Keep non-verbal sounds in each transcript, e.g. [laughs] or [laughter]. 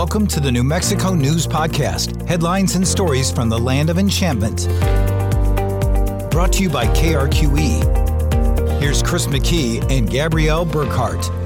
Welcome to the New Mexico News Podcast headlines and stories from the land of enchantment. Brought to you by KRQE. Here's Chris McKee and Gabrielle Burkhart.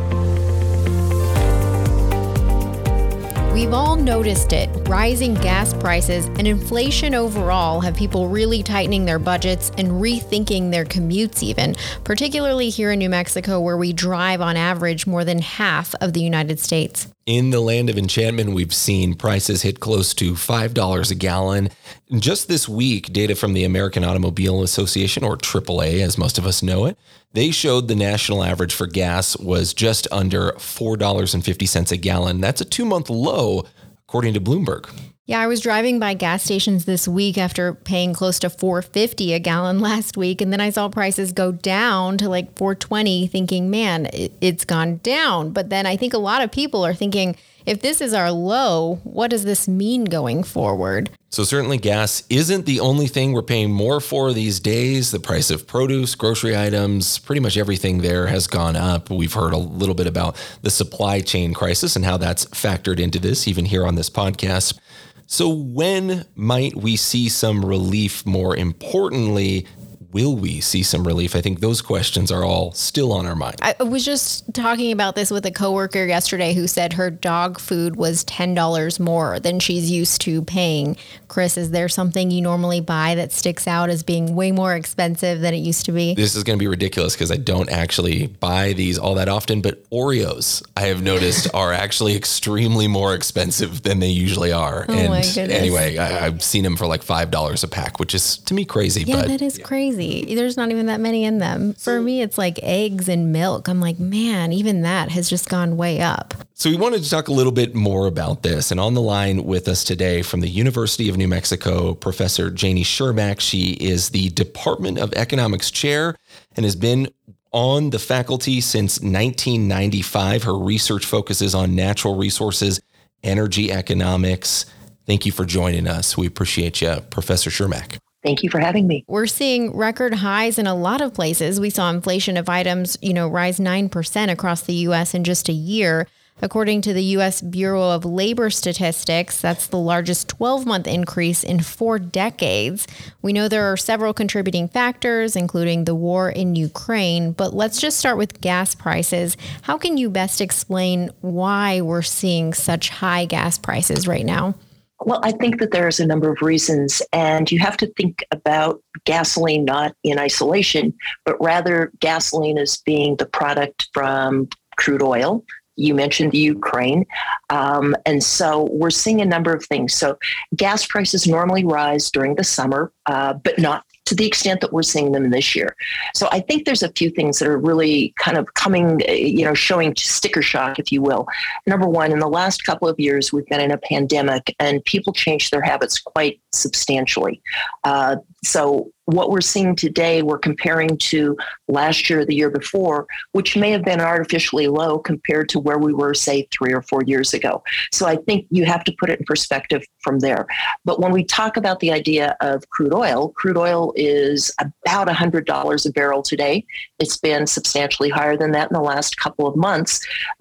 We've all noticed it. Rising gas prices and inflation overall have people really tightening their budgets and rethinking their commutes, even, particularly here in New Mexico, where we drive on average more than half of the United States. In the land of enchantment, we've seen prices hit close to $5 a gallon. Just this week, data from the American Automobile Association, or AAA as most of us know it, they showed the national average for gas was just under $4.50 a gallon. That's a two month low, according to Bloomberg. Yeah, I was driving by gas stations this week after paying close to 450 a gallon [laughs] last week and then I saw prices go down to like 420 thinking, "Man, it's gone down." But then I think a lot of people are thinking if this is our low, what does this mean going forward? So, certainly, gas isn't the only thing we're paying more for these days. The price of produce, grocery items, pretty much everything there has gone up. We've heard a little bit about the supply chain crisis and how that's factored into this, even here on this podcast. So, when might we see some relief? More importantly, will we see some relief? I think those questions are all still on our mind. I was just talking about this with a coworker yesterday who said her dog food was $10 more than she's used to paying. Chris, is there something you normally buy that sticks out as being way more expensive than it used to be? This is going to be ridiculous because I don't actually buy these all that often, but Oreos, I have noticed, [laughs] are actually extremely more expensive than they usually are. Oh and my goodness. anyway, I, have seen them for like $5 a pack, which is to me crazy. Yeah, but that is crazy. There's not even that many in them. For me, it's like eggs and milk. I'm like, man, even that has just gone way up. So we wanted to talk a little bit more about this. And on the line with us today from the University of New Mexico, Professor Janie Chermak. She is the Department of Economics chair and has been on the faculty since 1995. Her research focuses on natural resources, energy economics. Thank you for joining us. We appreciate you, Professor Chermak. Thank you for having me. We're seeing record highs in a lot of places. We saw inflation of items, you know, rise 9% across the US in just a year. According to the US Bureau of Labor Statistics, that's the largest 12 month increase in four decades. We know there are several contributing factors, including the war in Ukraine, but let's just start with gas prices. How can you best explain why we're seeing such high gas prices right now? Well, I think that there's a number of reasons, and you have to think about gasoline not in isolation, but rather gasoline as being the product from crude oil. You mentioned the Ukraine. Um, and so we're seeing a number of things. So gas prices normally rise during the summer, uh, but not to the extent that we're seeing them this year. So I think there's a few things that are really kind of coming, eh, you know, showing sticker shock, if you will. Number one, in the last couple of years, we've been in a pandemic and people changed their habits quite substantially. Uh, so what we're seeing today, we're comparing to last year, the year before, which may have been artificially low compared to where we were, say, three or four years ago. So I think you have to put it in perspective from there. But when we talk about the idea of crude oil, crude oil is about $100 a barrel today. It's been substantially higher than that in the last couple of months.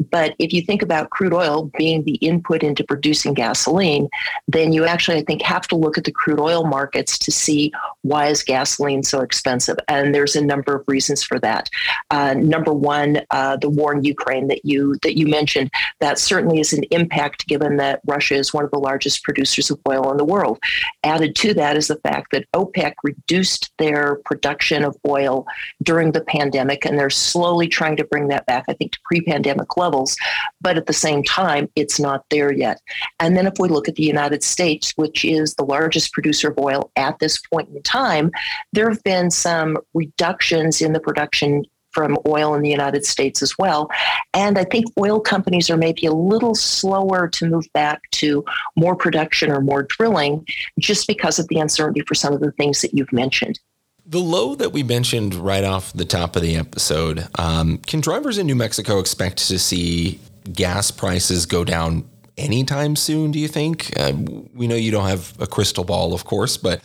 But if you think about crude oil being the input into producing gasoline, then you actually, I think, have to look at the crude oil markets to see why is gasoline so expensive? And there's a number of reasons for that. Uh, number one, uh, the war in Ukraine that you that you mentioned. That certainly is an impact, given that Russia is one of the largest producers of oil in the world. Added to that is the fact that OPEC reduced their production of oil during the pandemic, and they're slowly trying to bring that back, I think, to pre-pandemic levels. But at the same time, it's not there yet. And then if we look at the United States, which is the largest producer of oil at this point in time, there have been some reductions in the production from oil in the United States as well. And I think oil companies are maybe a little slower to move back to more production or more drilling just because of the uncertainty for some of the things that you've mentioned. The low that we mentioned right off the top of the episode, um, can drivers in New Mexico expect to see gas prices go down anytime soon, do you think? Uh, we know you don't have a crystal ball, of course, but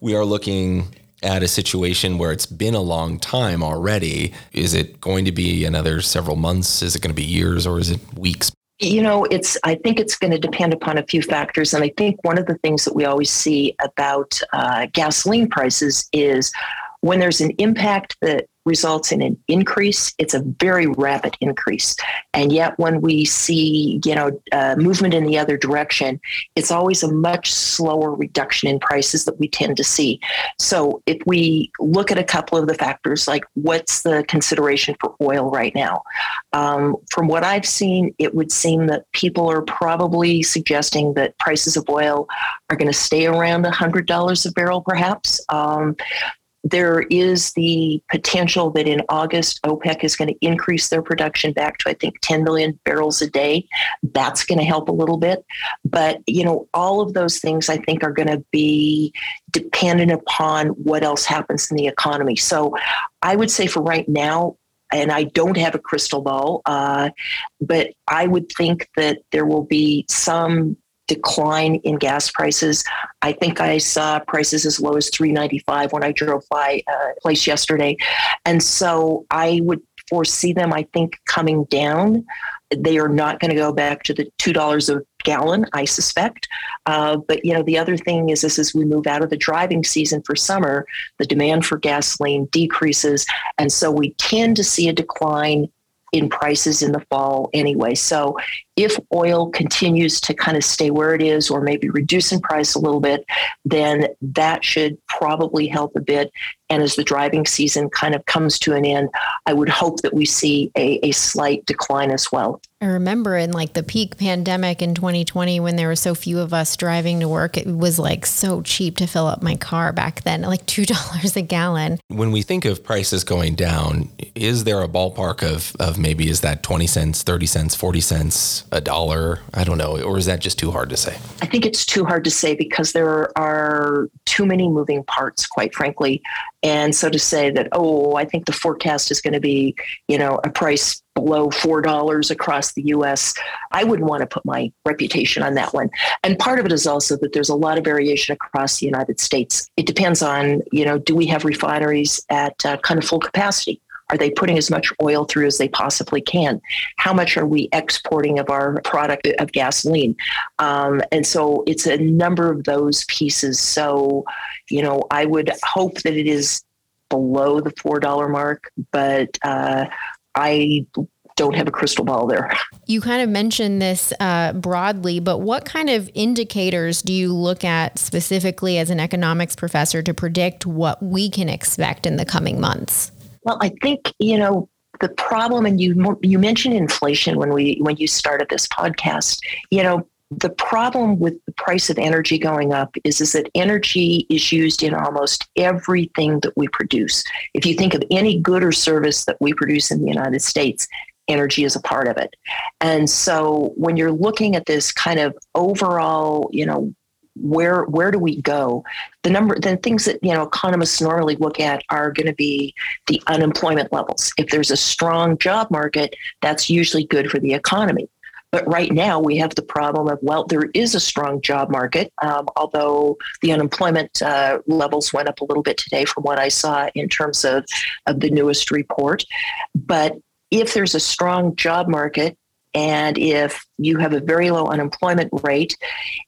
we are looking at a situation where it's been a long time already. Is it going to be another several months? Is it going to be years or is it weeks? You know, it's. I think it's going to depend upon a few factors, and I think one of the things that we always see about uh, gasoline prices is when there's an impact that results in an increase, it's a very rapid increase. And yet, when we see, you know, uh, movement in the other direction, it's always a much slower reduction in prices that we tend to see. So, if we look at a couple of the factors, like what's the consideration for oil right now? Um, from what I've seen, it would seem that people are probably suggesting that prices of oil are going to stay around $100 a barrel, perhaps. Um, there is the potential that in August, OPEC is going to increase their production back to, I think, 10 million barrels a day. That's going to help a little bit. But, you know, all of those things I think are going to be dependent upon what else happens in the economy. So I would say for right now, and I don't have a crystal ball, uh, but I would think that there will be some decline in gas prices. I think I saw prices as low as 395 when I drove by a uh, place yesterday. And so I would foresee them, I think, coming down. They are not going to go back to the $2 a gallon, I suspect. Uh, but, you know, the other thing is this as we move out of the driving season for summer, the demand for gasoline decreases. And so we tend to see a decline in prices in the fall anyway. So if oil continues to kind of stay where it is or maybe reduce in price a little bit, then that should probably help a bit. And as the driving season kind of comes to an end, I would hope that we see a, a slight decline as well. I remember in like the peak pandemic in 2020 when there were so few of us driving to work, it was like so cheap to fill up my car back then, like $2 [laughs] a gallon. When we think of prices going down, is there a ballpark of, of maybe is that 20 cents, 30 cents, 40 cents? a dollar? I don't know. Or is that just too hard to say? I think it's too hard to say because there are too many moving parts, quite frankly. And so to say that, oh, I think the forecast is going to be, you know, a price below $4 across the US, I wouldn't want to put my reputation on that one. And part of it is also that there's a lot of variation across the United States. It depends on, you know, do we have refineries at uh, kind of full capacity? Are they putting as much oil through as they possibly can? How much are we exporting of our product of gasoline? Um, and so it's a number of those pieces. So, you know, I would hope that it is below the $4 mark, but uh, I don't have a crystal ball there. You kind of mentioned this uh, broadly, but what kind of indicators do you look at specifically as an economics professor to predict what we can expect in the coming months? Well, I think, you know, the problem and you you mentioned inflation when we when you started this podcast. You know, the problem with the price of energy going up is, is that energy is used in almost everything that we produce. If you think of any good or service that we produce in the United States, energy is a part of it. And so when you're looking at this kind of overall, you know, where where do we go the number the things that you know economists normally look at are going to be the unemployment levels if there's a strong job market that's usually good for the economy but right now we have the problem of well there is a strong job market um, although the unemployment uh, levels went up a little bit today from what i saw in terms of, of the newest report. But if there's a strong job market and if you have a very low unemployment rate,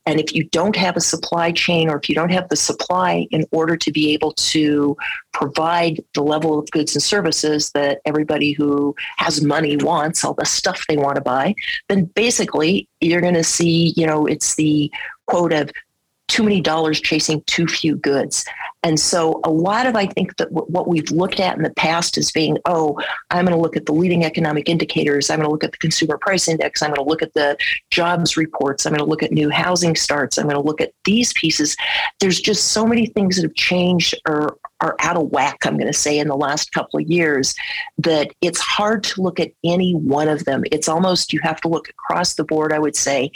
and if you don't have a supply chain or if you don't have the supply in order to be able to provide the level of goods and services that everybody who has money wants, all the stuff they want to buy, then basically you're going to see, you know, it's the quote of too many dollars chasing too few goods. And so a lot of, I think that what we've looked at in the past is being, oh, I'm going to look at the leading economic indicators. I'm going to look at the consumer price index. I'm going to look at the jobs reports. I'm going to look at new housing starts. I'm going to look at these pieces. There's just so many things that have changed or are out of whack, I'm going to say, in the last couple of years, that it's hard to look at any one of them. It's almost you have to look across the board, I would say,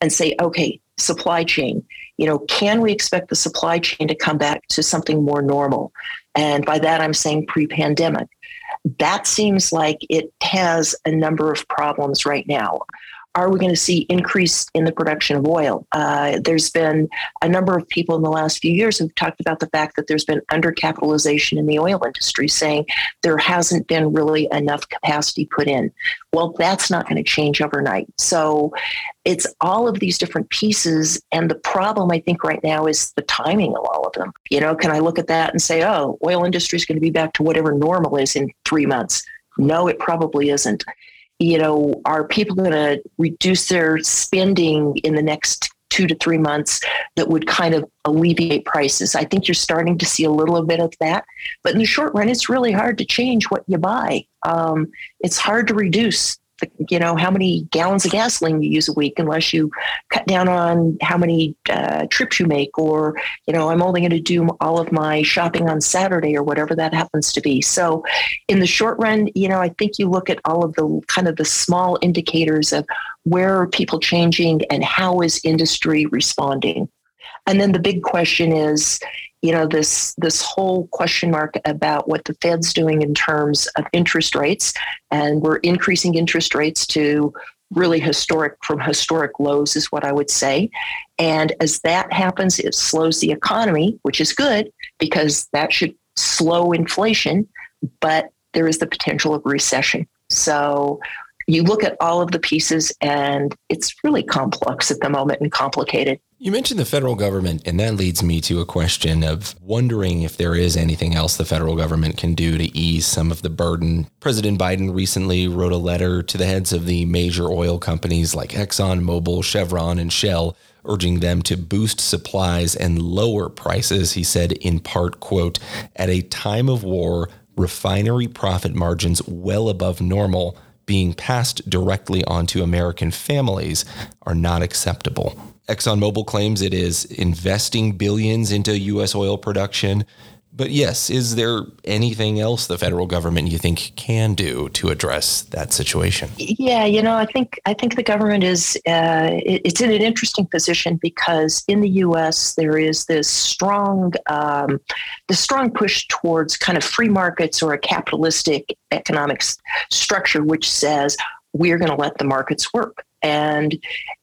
and say, okay, supply chain you know, can we expect the supply chain to come back to something more normal? And by that, I'm saying pre pandemic. That seems like it has a number of problems right now. Are we going to see increase in the production of oil? Uh, there's been a number of people in the last few years who've talked about the fact that there's been undercapitalization in the oil industry, saying there hasn't been really enough capacity put in. Well, that's not going to change overnight. So it's all of these different pieces. And the problem, I think, right now is the timing of all of them. You know, can I look at that and say, oh, oil industry is going to be back to whatever normal is in three months? No, it probably isn't you know, are people going to reduce their spending in the next two to three months that would kind of alleviate prices? I think you're starting to see a little bit of that. But in the short run, it's really hard to change what you buy. Um, it's hard to reduce you know how many gallons of gasoline you use a week unless you cut down on how many uh, trips you make or you know i'm only going to do all of my shopping on saturday or whatever that happens to be. So in the short run you know i think you look at all of the kind of the small indicators of where are people changing and how is industry responding. And then the big question is you know this this whole question mark about what the Fed's doing in terms of interest rates, and we're increasing interest rates to really historic from historic lows is what I would say. And as that happens, it slows the economy, which is good because that should slow inflation, but there is the potential of recession. So you look at all of the pieces and it's really complex at the moment and complicated. You mentioned the federal government, and that leads me to a question of wondering if there is anything else the federal government can do to ease some of the burden. President Biden recently wrote a letter to the heads of the major oil companies like Exxon, Mobil, Chevron, and Shell, urging them to boost supplies and lower prices. He said, in part, quote, at a time of war, refinery profit margins well above normal being passed directly onto American families are not acceptable. ExxonMobil claims it is investing billions into U.S. oil production. But yes, is there anything else the federal government you think can do to address that situation? Yeah, you know, I think I think the government is uh, it's in an interesting position because in the U.S. there is this strong um, strong push towards kind of free markets or a capitalistic economic structure, which says we're going to let the markets work. And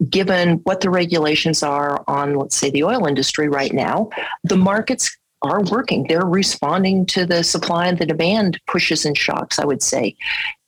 given what the regulations are on, let's say, the oil industry right now, the markets are working. They're responding to the supply and the demand pushes and shocks, I would say.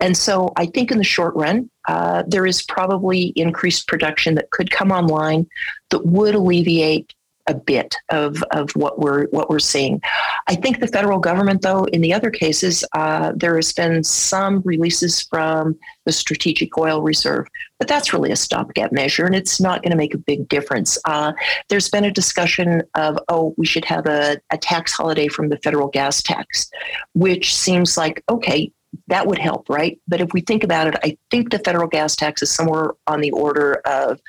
And so I think in the short run, uh, there is probably increased production that could come online that would alleviate a bit of, of what we're what we're seeing. I think the federal government, though, in the other cases, uh, there has been some releases from the Strategic Oil Reserve, but that's really a stopgap measure, and it's not going to make a big difference. Uh, there's been a discussion of oh, we should have a, a tax holiday from the federal gas tax, which seems like okay, that would help, right? But if we think about it, I think the federal gas tax is somewhere on the order of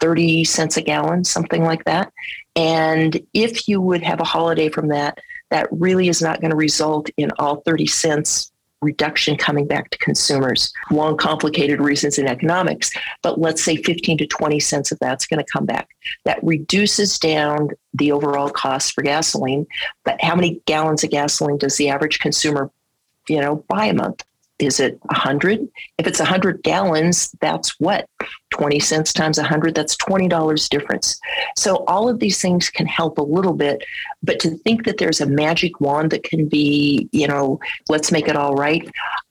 30 cents a gallon, something like that. And if you would have a holiday from that, that really is not going to result in all 30 cents reduction coming back to consumers. Long, complicated reasons in economics, but let's say 15 to 20 cents of that's going to come back. That reduces down the overall cost for gasoline. But how many gallons of gasoline does the average consumer, you know, buy a month? is it 100 if it's 100 gallons that's what 20 cents times 100 that's $20 difference so all of these things can help a little bit but to think that there's a magic wand that can be you know let's make it all right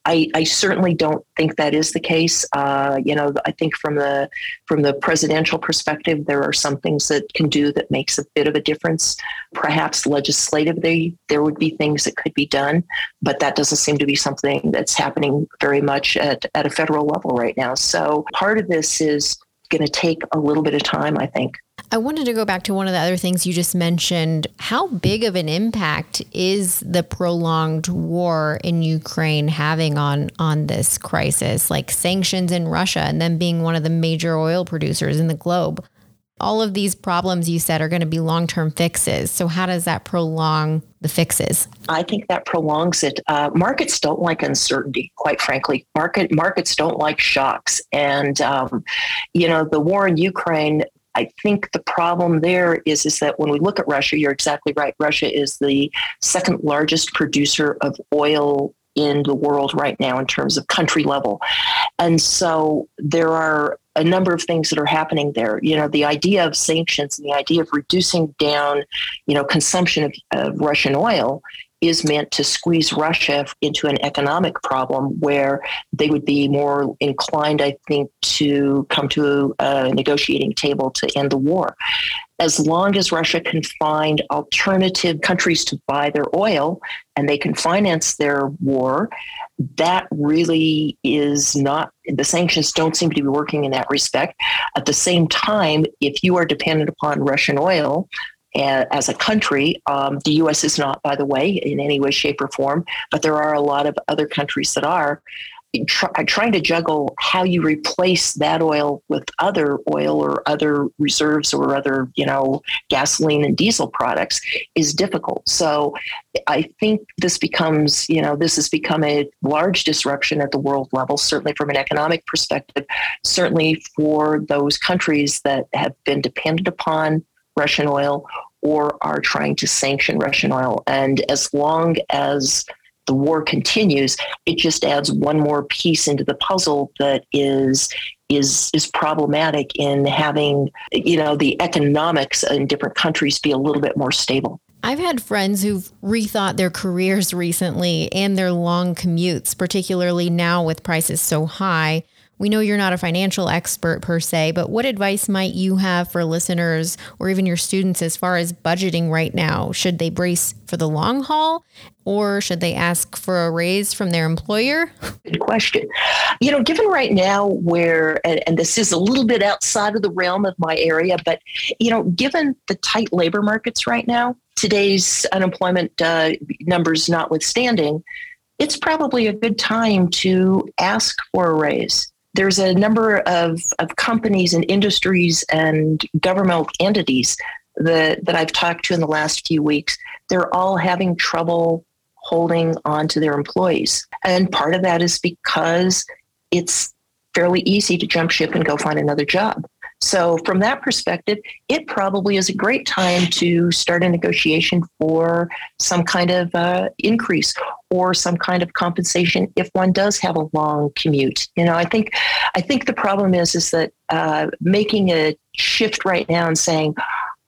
I, I certainly don't think that is the case. Uh, you know, I think from the from the presidential perspective, there are some things that can do that makes a bit of a difference. Perhaps legislatively, there would be things that could be done, but that doesn't seem to be something that's happening very much at, at a federal level right now. So part of this is going to take a little bit of time, I think. I wanted to go back to one of the other things you just mentioned. How big of an impact is the prolonged war in Ukraine having on on this crisis? Like sanctions in Russia and then being one of the major oil producers in the globe. All of these problems you said are going to be long-term fixes. So how does that prolong the fixes? I think that prolongs it. Uh, markets don't like uncertainty, quite frankly. Market markets don't like shocks, and um, you know the war in Ukraine I think the problem there is is that when we look at Russia, you're exactly right. Russia is the second largest producer of oil in the world right now in terms of country level. And so there are a number of things that are happening there. You know, the idea of sanctions and the idea of reducing down, you know, consumption of, of Russian oil is meant to squeeze Russia into an economic problem where they would be more inclined, I think, to come to a negotiating table to end the war. As long as Russia can find alternative countries to buy their oil and they can finance their war, that really is not, the sanctions don't seem to be working in that respect. At the same time, if you are dependent upon Russian oil, as a country. Um, the U.S. is not, by the way, in any way, shape, or form, but there are a lot of other countries that are. Try, trying to juggle how you replace that oil with other oil or other reserves or other, you know, gasoline and diesel products is difficult. So I think this becomes, you know, this has become a large disruption at the world level, certainly from an economic perspective, certainly for those countries that have been dependent upon Russian oil or are trying to sanction Russian oil. And as long as the war continues, it just adds one more piece into the puzzle that is is is problematic in having you know the economics in different countries be a little bit more stable. I've had friends who've rethought their careers recently and their long commutes, particularly now with prices so high. We know you're not a financial expert per se, but what advice might you have for listeners or even your students as far as budgeting right now? Should they brace for the long haul or should they ask for a raise from their employer? Good question. You know, given right now where, and, and this is a little bit outside of the realm of my area, but, you know, given the tight labor markets right now, today's unemployment uh, numbers notwithstanding, it's probably a good time to ask for a raise there's a number of, of companies and industries and governmental entities that, that I've talked to in the last few weeks. They're all having trouble holding on to their employees. And part of that is because it's fairly easy to jump ship and go find another job. So, from that perspective, it probably is a great time to start a negotiation for some kind of uh, increase or some kind of compensation if one does have a long commute. You know, I think, I think the problem is is that uh, making a shift right now and saying,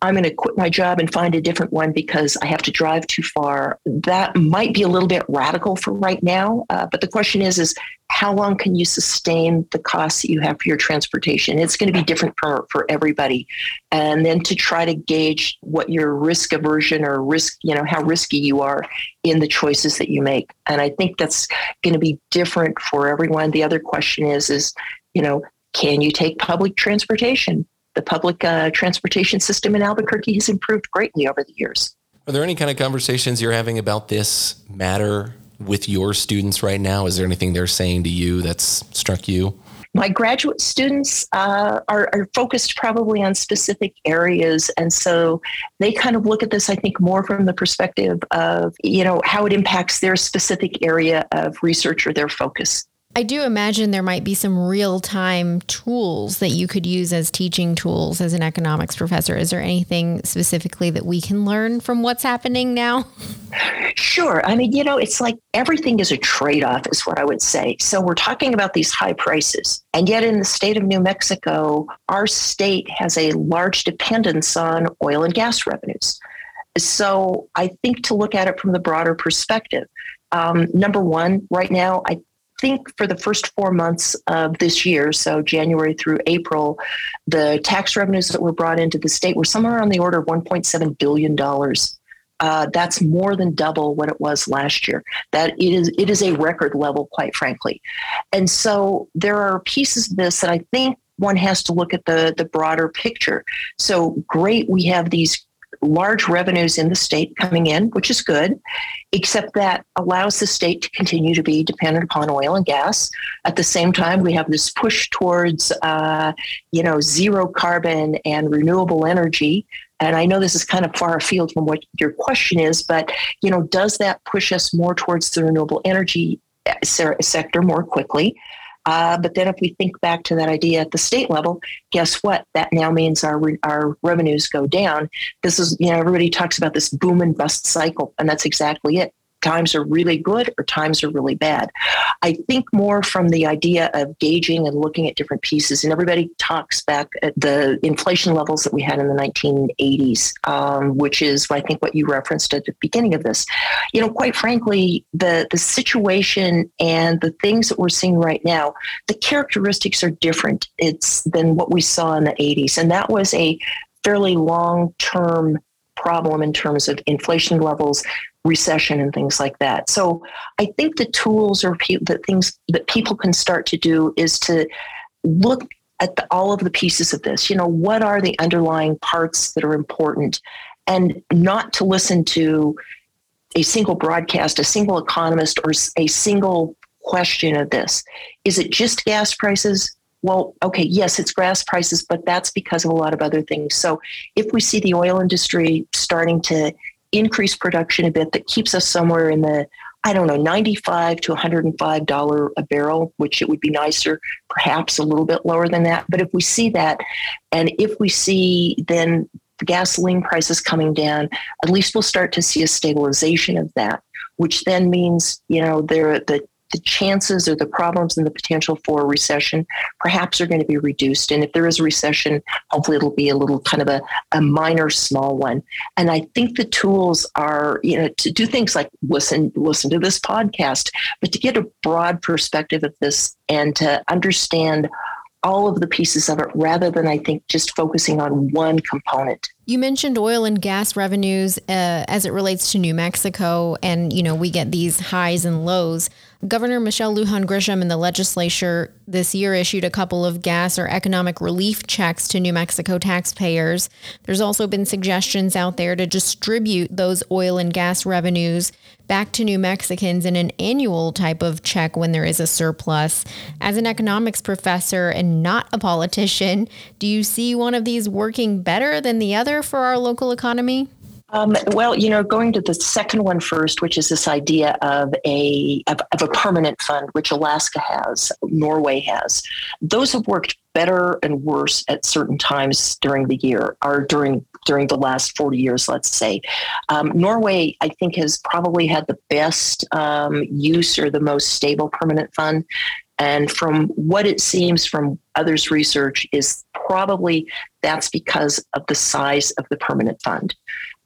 I'm going to quit my job and find a different one because I have to drive too far. That might be a little bit radical for right now. Uh, but the question is, is how long can you sustain the costs that you have for your transportation? It's going to be different for, for everybody. And then to try to gauge what your risk aversion or risk, you know, how risky you are in the choices that you make. And I think that's going to be different for everyone. The other question is, is, you know, can you take public transportation? The public uh, transportation system in Albuquerque has improved greatly over the years. Are there any kind of conversations you're having about this matter with your students right now? Is there anything they're saying to you that's struck you? My graduate students uh, are, are, focused probably on specific areas. And so they kind of look at this, I think, more from the perspective of, you know, how it impacts their specific area of research or their focus. I do imagine there might be some real time tools that you could use as teaching tools as an economics professor. Is there anything specifically that we can learn from what's happening now? Sure. I mean, you know, it's like everything is a trade off, is what I would say. So we're talking about these high prices. And yet in the state of New Mexico, our state has a large dependence on oil and gas revenues. So I think to look at it from the broader perspective, um, number one, right now, I think for the first four months of this year, so January through April, the tax revenues that were brought into the state were somewhere on the order of $1.7 billion. Uh, that's more than double what it was last year. That it is it is a record level, quite frankly. And so there are pieces of this that I think one has to look at the the broader picture. So great, we have these large revenues in the state coming in, which is good, except that allows the state to continue to be dependent upon oil and gas. At the same time, we have this push towards, uh, you know, zero carbon and renewable energy. And I know this is kind of far afield from what your question is, but you know, does that push us more towards the renewable energy uh, sector more quickly? Uh, but then if we think back to that idea at the state level, guess what? That now means our our revenues go down. This is you know everybody talks about this boom and bust cycle, and that's exactly it. Times are really good or times are really bad. I think more from the idea of gauging and looking at different pieces. And everybody talks back at the inflation levels that we had in the 1980s, um, which is, I think, what you referenced at the beginning of this. You know, quite frankly, the, the situation and the things that we're seeing right now, the characteristics are different. It's than what we saw in the 80s. And that was a fairly long term problem in terms of inflation levels, recession, and things like that. So I think the tools or pe- the things that people can start to do is to look at the, all of the pieces of this. You know, what are the underlying parts that are important, and not to listen to a single broadcast, a single economist, or a single question of this. Is it just gas prices? well, okay, yes, it's gas prices, but that's because of a lot of other things. So if we see the oil industry starting to increase production a bit, that keeps us somewhere in the I don't know, 95 to $105 a barrel, which it would be nicer, perhaps a little bit lower than that. But if we see that, and if we see then gasoline prices coming down, at least we'll start to see a stabilization of that, which then means, you know, there the the chances or the problems and the potential for a recession perhaps are going to be reduced. And if there is a recession, hopefully it'll be a little kind of a, a minor, small one. And I think the tools are, you know, to do things like listen, listen to this podcast, but to get a broad perspective of this and to understand all of the pieces of it rather than I think just focusing on one component. You mentioned oil and gas revenues uh, as it relates to New Mexico, and you know we get these highs and lows. Governor Michelle Lujan Grisham in the legislature this year issued a couple of gas or economic relief checks to New Mexico taxpayers. There's also been suggestions out there to distribute those oil and gas revenues back to New Mexicans in an annual type of check when there is a surplus. As an economics professor and not a politician, do you see one of these working better than the other for our local economy? Um, well, you know, going to the second one first, which is this idea of a of, of, a permanent fund, which Alaska has, Norway has. Those have worked better and worse at certain times during the year, or during during the last forty years, let's say. Um, Norway, I think, has probably had the best um, use or the most stable permanent fund. And from what it seems from others' research, is probably that's because of the size of the permanent fund.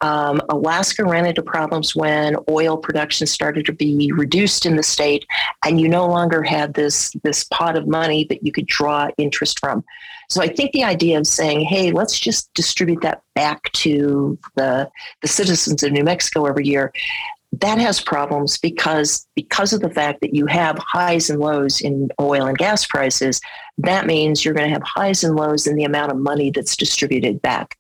Um, Alaska ran into problems when oil production started to be reduced in the state, and you no longer had this this pot of money that you could draw interest from. So I think the idea of saying, "Hey, let's just distribute that back to the the citizens of New Mexico every year," that has problems because because of the fact that you have highs and lows in oil and gas prices. That means you're going to have highs and lows in the amount of money that's distributed back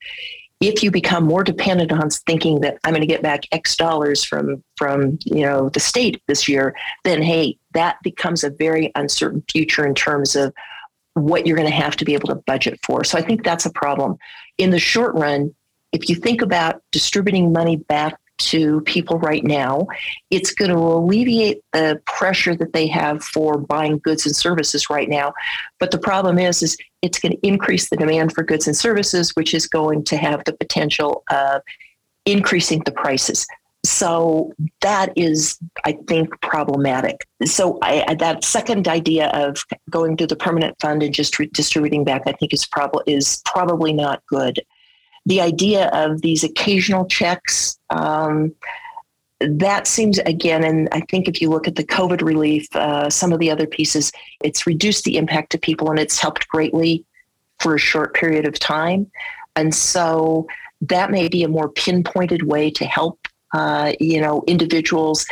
if you become more dependent on thinking that I'm going to get back X dollars from from you know the state this year, then hey, that becomes a very uncertain future in terms of what you're going to have to be able to budget for. So I think that's a problem. In the short run, if you think about distributing money back to people right now. It's going to alleviate the pressure that they have for buying goods and services right now. But the problem is, is it's going to increase the demand for goods and services, which is going to have the potential of increasing the prices. So that is, I think, problematic. So I, that second idea of going to the permanent fund and just re- distributing back, I think, is probably is probably not good the idea of these occasional checks, um, that seems again, and I think if you look at the COVID relief, uh, some of the other pieces, it's reduced the impact to people and it's helped greatly for a short period of time. And so that may be a more pinpointed way to help, uh, you know, individuals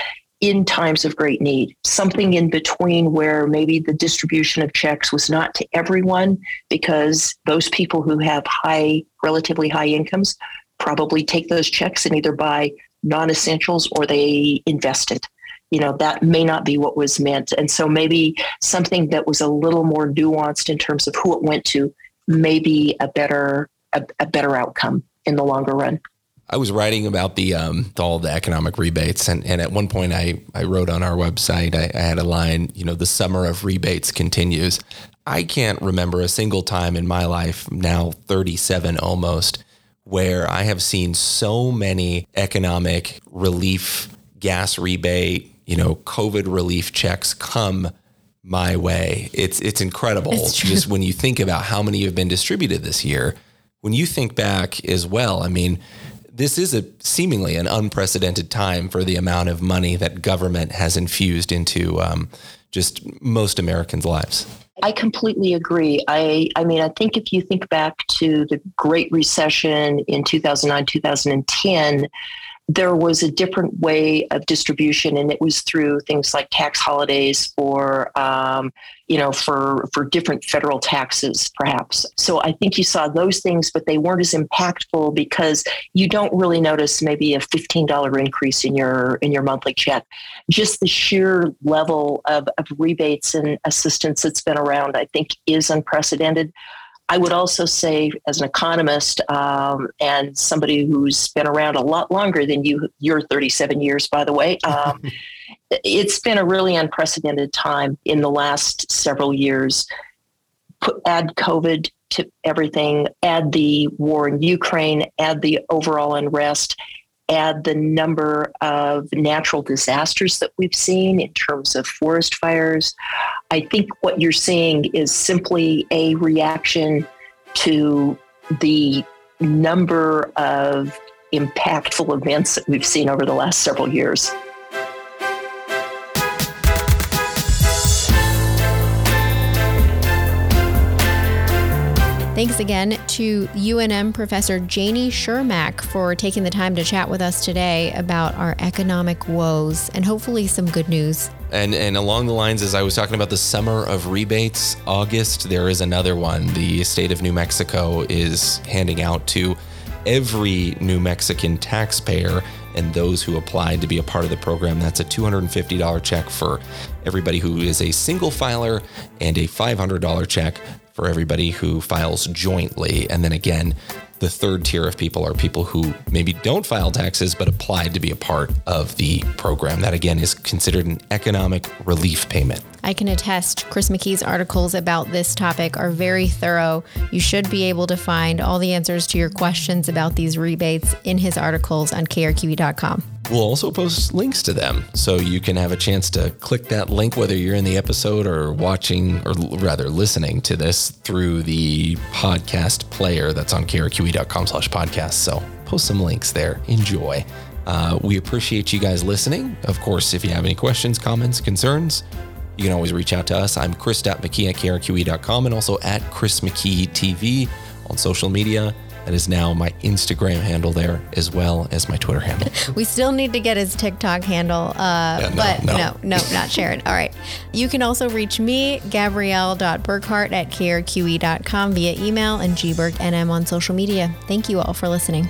in times of great need, something in between where maybe the distribution of checks was not to everyone because those people who have high, relatively high incomes probably take those checks and either buy non essentials or they invest it. You know, that may not be what was meant. And so maybe something that was a little more nuanced in terms of who it went to may be a better, a, a better outcome in the longer run. I was writing about the um, all the economic rebates, and, and at one point I, I wrote on our website, I, I had a line, you know, the summer of rebates continues. I can't remember a single time in my life, now 37 almost, where I have seen so many economic relief gas rebate, you know, COVID relief checks come my way. It's it's incredible It's just when you think about how many have been distributed this year. When you think back as well, I mean, this is a seemingly an unprecedented time for the amount of money that government has infused into um, just most Americans' lives. I completely agree. I, I mean, I think if you think back to the Great Recession in 2009, 2010, there was a different way of distribution, and it was through things like tax holidays or, um, you know, for for different federal taxes, perhaps. So I think you saw those things, but they weren't as impactful because you don't really notice maybe a fifteen dollar increase in your in your monthly check. Just the sheer level of, of rebates and assistance that's been around, I think, is unprecedented. I would also say, as an economist um, and somebody who's been around a lot longer than you, you're 37 years, by the way, [laughs] um, it's been a really unprecedented time in the last several years. Put, add COVID to everything, add the war in Ukraine, add the overall unrest, add the number of natural disasters that we've seen in terms of forest fires. I think what you're seeing is simply a reaction to the number of impactful events that we've seen over the last several years. Thanks again to UNM Professor Janie Chermak for taking the time to chat with us today about our economic woes and hopefully some good news. And and along the lines as I was talking about the summer of rebates, August there is another one. The state of New Mexico is handing out to every New Mexican taxpayer and those who applied to be a part of the program. That's a $250 check for everybody who is a single filer and a $500 check for everybody who files jointly. And then again, the third tier of people are people who maybe don't file taxes but applied to be a part of the program. That again is considered an economic relief payment. I can attest Chris McKee's articles about this topic are very thorough. You should be able to find all the answers to your questions about these rebates in his articles on krqe.com. We'll also post links to them so you can have a chance to click that link, whether you're in the episode or watching, or rather listening to this through the podcast player that's on krqe.com slash podcast. So post some links there. Enjoy. Uh, we appreciate you guys listening. Of course, if you have any questions, comments, concerns, you can always reach out to us. I'm Chris.McKee at krqe.com and also at Chris McKee TV on social media. That is now my Instagram handle there, as well as my Twitter handle. [laughs] We still need to get his TikTok handle, uh, Yeah, no, but no. no, no, not Sharon. All right. You can also reach me, Gabrielle.Burkhart at krqe.com via email and gbergnm on social media. Thank you all for listening.